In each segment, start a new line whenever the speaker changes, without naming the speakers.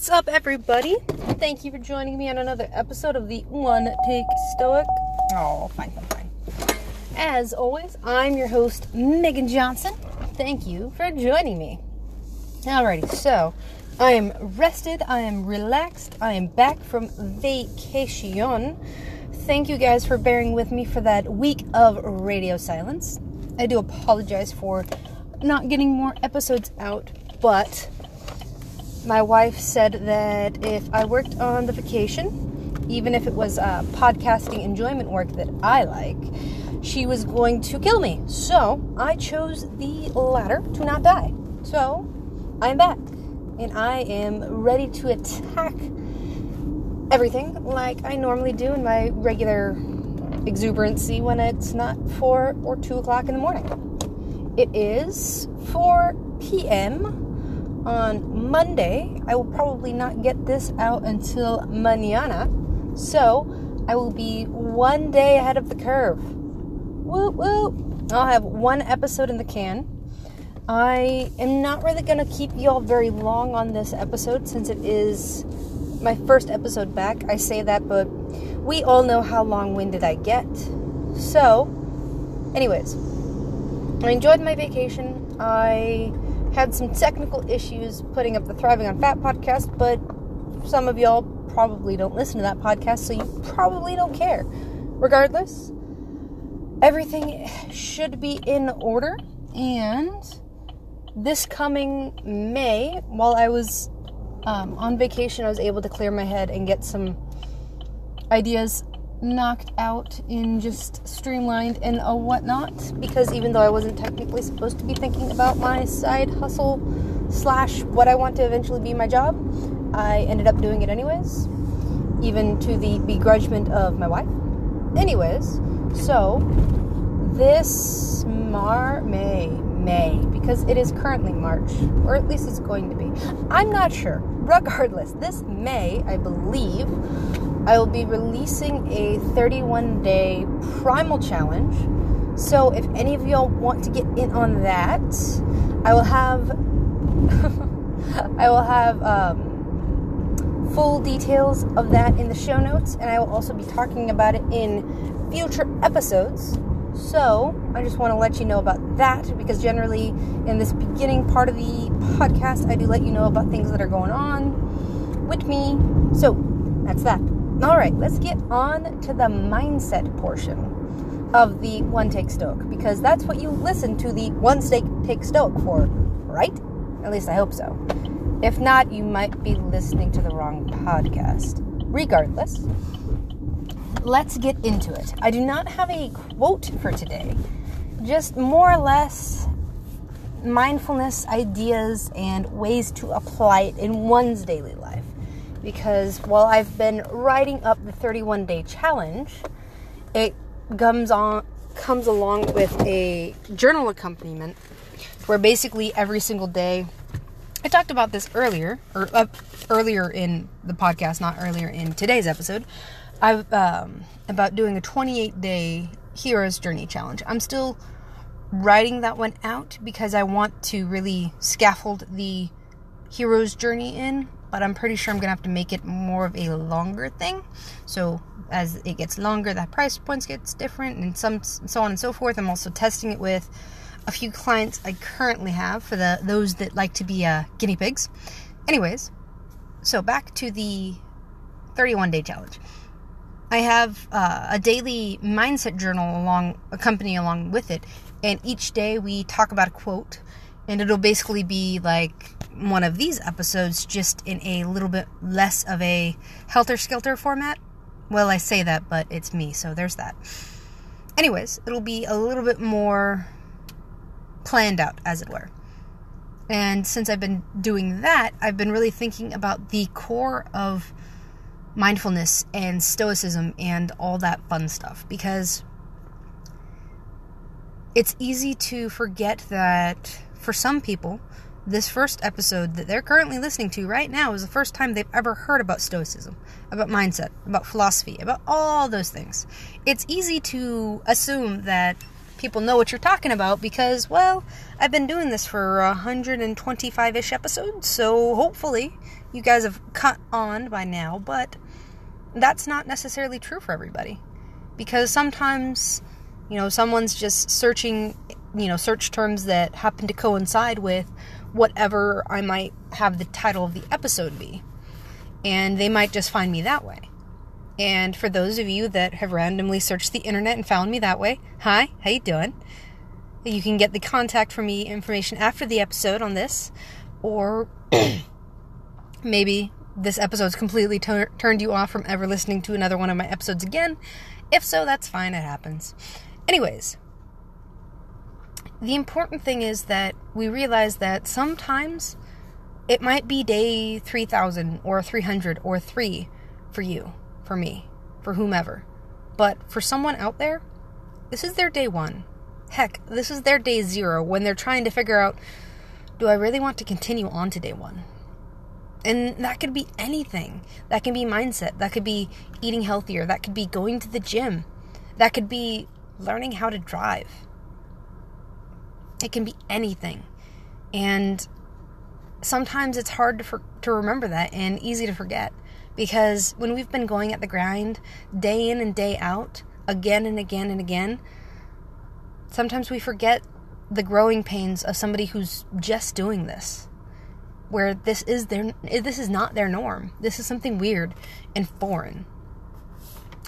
What's up, everybody? Thank you for joining me on another episode of the One Take Stoic. Oh, fine, fine, fine. As always, I'm your host, Megan Johnson. Thank you for joining me. Alrighty, so I am rested, I am relaxed, I am back from vacation. Thank you guys for bearing with me for that week of radio silence. I do apologize for not getting more episodes out, but my wife said that if I worked on the vacation, even if it was uh, podcasting enjoyment work that I like, she was going to kill me. So I chose the latter to not die. So I'm back and I am ready to attack everything like I normally do in my regular exuberancy when it's not 4 or 2 o'clock in the morning. It is 4 p.m on Monday. I will probably not get this out until mañana. So I will be one day ahead of the curve. Woo woo! I'll have one episode in the can. I am not really going to keep y'all very long on this episode since it is my first episode back. I say that, but we all know how long winded I get. So, anyways, I enjoyed my vacation. I had some technical issues putting up the Thriving on Fat podcast, but some of y'all probably don't listen to that podcast, so you probably don't care. Regardless, everything should be in order, and this coming May, while I was um, on vacation, I was able to clear my head and get some ideas knocked out in just streamlined and a whatnot because even though I wasn't technically supposed to be thinking about my side hustle slash what I want to eventually be my job, I ended up doing it anyways, even to the begrudgment of my wife. Anyways, so this Mar May May because it is currently March or at least it's going to be. I'm not sure. Regardless, this May, I believe, I will be releasing a 31 day primal challenge. So if any of y'all want to get in on that, I will have I will have um, full details of that in the show notes, and I will also be talking about it in future episodes. So I just want to let you know about that because generally in this beginning part of the podcast, I do let you know about things that are going on with me. So that's that. All right, let's get on to the mindset portion of the One Take stoke because that's what you listen to the One stake Take stoke for, right? At least I hope so. If not, you might be listening to the wrong podcast. Regardless, let's get into it. I do not have a quote for today, just more or less mindfulness ideas and ways to apply it in one's daily life because while I've been writing up the 31 day challenge, it comes on comes along with a journal accompaniment where basically every single day I talked about this earlier or uh, earlier in the podcast, not earlier in today's episode. I've um, about doing a 28 day hero's journey challenge. I'm still writing that one out because I want to really scaffold the hero's journey in but I'm pretty sure I'm gonna have to make it more of a longer thing. So as it gets longer, that price points gets different, and some so on and so forth. I'm also testing it with a few clients I currently have for the those that like to be uh, guinea pigs. Anyways, so back to the 31 day challenge. I have uh, a daily mindset journal along accompany along with it, and each day we talk about a quote, and it'll basically be like one of these episodes just in a little bit less of a helter skelter format. Well, I say that, but it's me, so there's that. Anyways, it'll be a little bit more planned out, as it were. And since I've been doing that, I've been really thinking about the core of mindfulness and stoicism and all that fun stuff because it's easy to forget that for some people, this first episode that they're currently listening to right now is the first time they've ever heard about Stoicism, about mindset, about philosophy, about all those things. It's easy to assume that people know what you're talking about because, well, I've been doing this for 125 ish episodes, so hopefully you guys have caught on by now, but that's not necessarily true for everybody. Because sometimes, you know, someone's just searching, you know, search terms that happen to coincide with whatever I might have the title of the episode be. And they might just find me that way. And for those of you that have randomly searched the internet and found me that way, hi, how you doing? You can get the contact for me information after the episode on this, or maybe this episode's completely tur- turned you off from ever listening to another one of my episodes again. If so, that's fine, it happens. Anyways, the important thing is that we realize that sometimes it might be day 3000 or 300 or 3 for you for me, for whomever. But for someone out there, this is their day one. Heck, this is their day zero when they're trying to figure out do I really want to continue on to day one? And that could be anything. That can be mindset. That could be eating healthier. That could be going to the gym. That could be learning how to drive. It can be anything. And sometimes it's hard to, for, to remember that and easy to forget. Because when we've been going at the grind day in and day out, again and again and again, sometimes we forget the growing pains of somebody who's just doing this. Where this is their this is not their norm. This is something weird and foreign.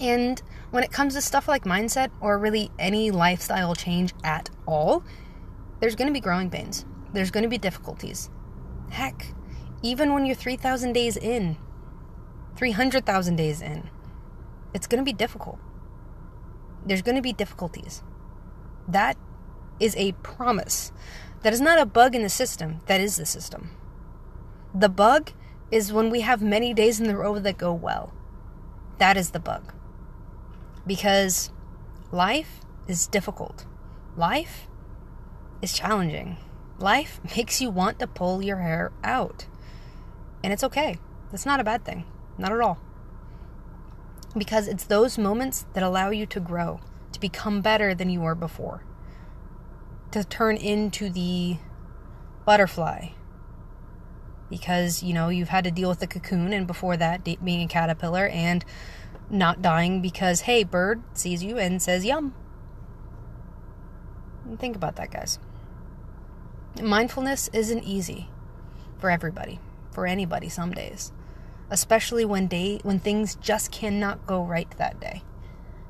And when it comes to stuff like mindset or really any lifestyle change at all, there's going to be growing pains. There's going to be difficulties. Heck, even when you're 3,000 days in, 300,000 days in. It's going to be difficult. There's going to be difficulties. That is a promise. That is not a bug in the system, that is the system. The bug is when we have many days in the row that go well. That is the bug. Because life is difficult. Life is challenging. Life makes you want to pull your hair out. And it's okay. That's not a bad thing. Not at all. Because it's those moments that allow you to grow, to become better than you were before, to turn into the butterfly. Because, you know, you've had to deal with the cocoon, and before that, being a caterpillar and not dying because, hey, bird sees you and says, yum. Think about that, guys. Mindfulness isn't easy for everybody, for anybody some days especially when day when things just cannot go right that day.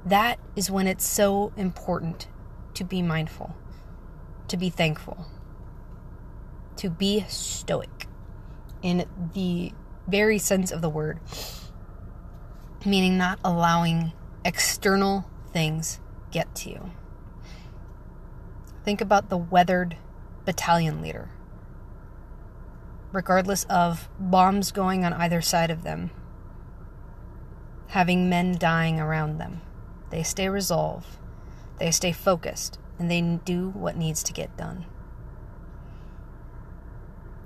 That is when it's so important to be mindful, to be thankful, to be stoic in the very sense of the word, meaning not allowing external things get to you. Think about the weathered battalion leader regardless of bombs going on either side of them, having men dying around them. They stay resolved, they stay focused, and they do what needs to get done.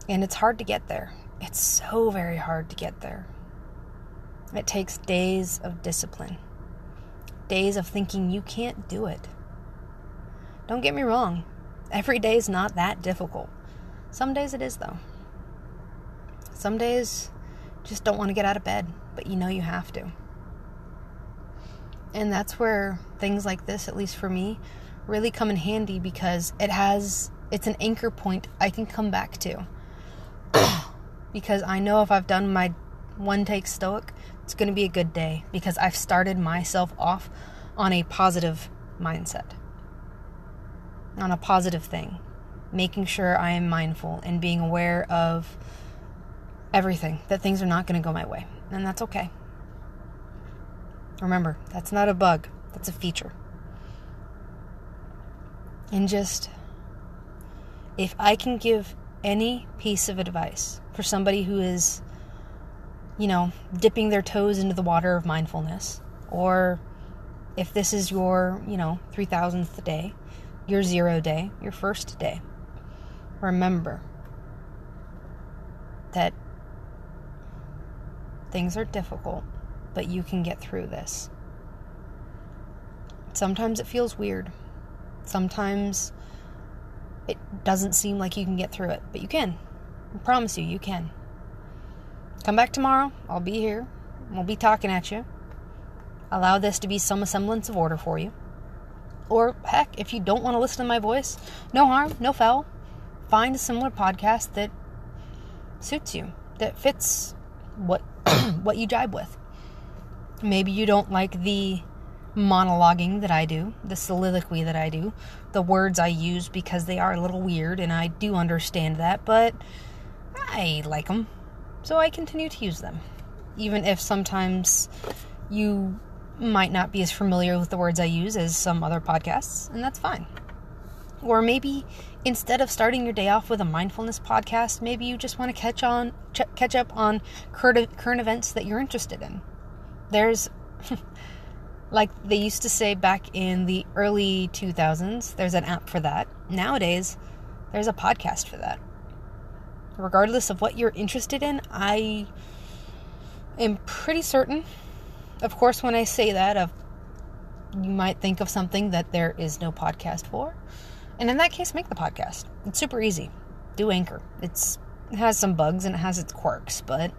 And it's hard to get there. It's so very hard to get there. It takes days of discipline, days of thinking you can't do it. Don't get me wrong, every day is not that difficult. Some days it is, though. Some days just don't want to get out of bed, but you know you have to. And that's where things like this, at least for me, really come in handy because it has it's an anchor point I can come back to. because I know if I've done my one take stoic, it's going to be a good day because I've started myself off on a positive mindset. On a positive thing. Making sure I am mindful and being aware of everything, that things are not going to go my way. And that's okay. Remember, that's not a bug, that's a feature. And just, if I can give any piece of advice for somebody who is, you know, dipping their toes into the water of mindfulness, or if this is your, you know, 3000th day, your zero day, your first day, remember that Things are difficult, but you can get through this. Sometimes it feels weird. Sometimes it doesn't seem like you can get through it, but you can. I promise you, you can. Come back tomorrow. I'll be here. We'll be talking at you. Allow this to be some semblance of order for you. Or, heck, if you don't want to listen to my voice, no harm, no foul. Find a similar podcast that suits you, that fits what what you jibe with. Maybe you don't like the monologuing that I do, the soliloquy that I do, the words I use because they are a little weird and I do understand that, but I like them. So I continue to use them. Even if sometimes you might not be as familiar with the words I use as some other podcasts, and that's fine. Or maybe instead of starting your day off with a mindfulness podcast, maybe you just want to catch on ch- catch up on current current events that you're interested in. There's like they used to say back in the early 2000s, there's an app for that. Nowadays, there's a podcast for that. Regardless of what you're interested in, I am pretty certain. Of course, when I say that, of you might think of something that there is no podcast for. And in that case, make the podcast. It's super easy. Do Anchor. It's it has some bugs and it has its quirks, but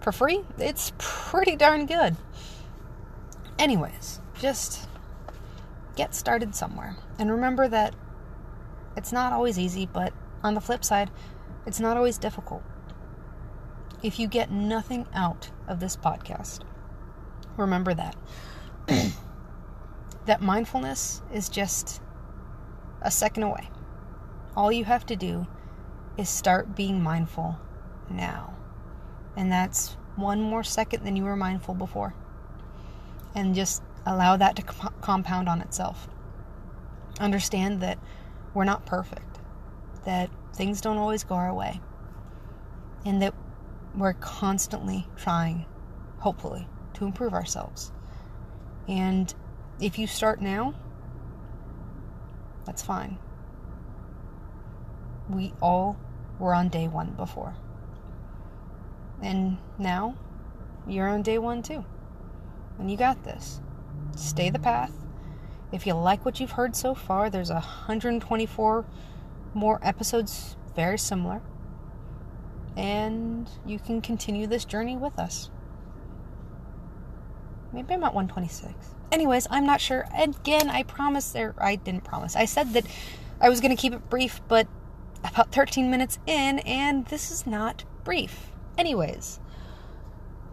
for free, it's pretty darn good. Anyways, just get started somewhere. And remember that it's not always easy, but on the flip side, it's not always difficult. If you get nothing out of this podcast, remember that. that mindfulness is just a second away. All you have to do is start being mindful now. And that's one more second than you were mindful before. And just allow that to comp- compound on itself. Understand that we're not perfect, that things don't always go our way, and that we're constantly trying, hopefully, to improve ourselves. And if you start now, that's fine. We all were on day one before. And now you're on day one too. And you got this. Stay the path. If you like what you've heard so far, there's 124 more episodes very similar. And you can continue this journey with us. Maybe I'm at 126. Anyways, I'm not sure. Again, I promised, or I didn't promise. I said that I was going to keep it brief, but about 13 minutes in, and this is not brief. Anyways,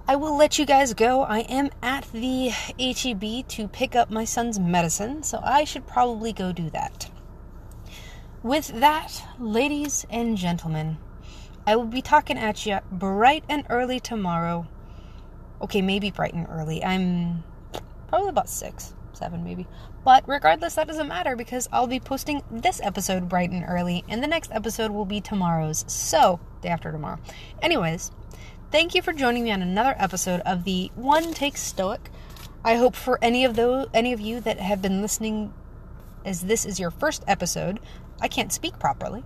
I will let you guys go. I am at the HEB to pick up my son's medicine, so I should probably go do that. With that, ladies and gentlemen, I will be talking at you bright and early tomorrow. Okay, maybe bright and early. I'm probably about six, seven, maybe. But regardless, that doesn't matter because I'll be posting this episode bright and early, and the next episode will be tomorrow's. So, day after tomorrow. Anyways, thank you for joining me on another episode of the One Take Stoic. I hope for any of those, any of you that have been listening, as this is your first episode, I can't speak properly.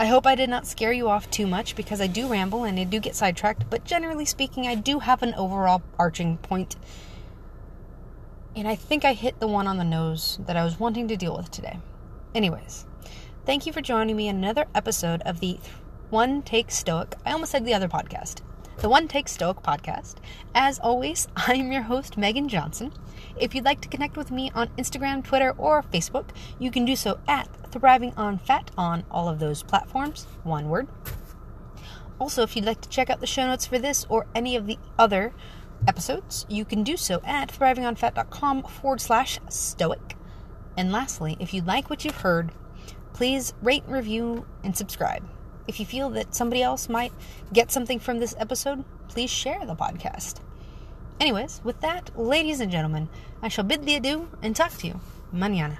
I hope I did not scare you off too much because I do ramble and I do get sidetracked, but generally speaking, I do have an overall arching point. And I think I hit the one on the nose that I was wanting to deal with today. Anyways, thank you for joining me in another episode of the One Take Stoic. I almost said the other podcast. The One Take Stoic podcast. As always, I'm your host, Megan Johnson. If you'd like to connect with me on Instagram, Twitter, or Facebook, you can do so at Thriving on Fat on all of those platforms. One word. Also, if you'd like to check out the show notes for this or any of the other episodes, you can do so at thrivingonfat.com forward slash stoic. And lastly, if you like what you've heard, please rate, review, and subscribe. If you feel that somebody else might get something from this episode, please share the podcast. Anyways, with that, ladies and gentlemen, I shall bid thee adieu and talk to you mañana.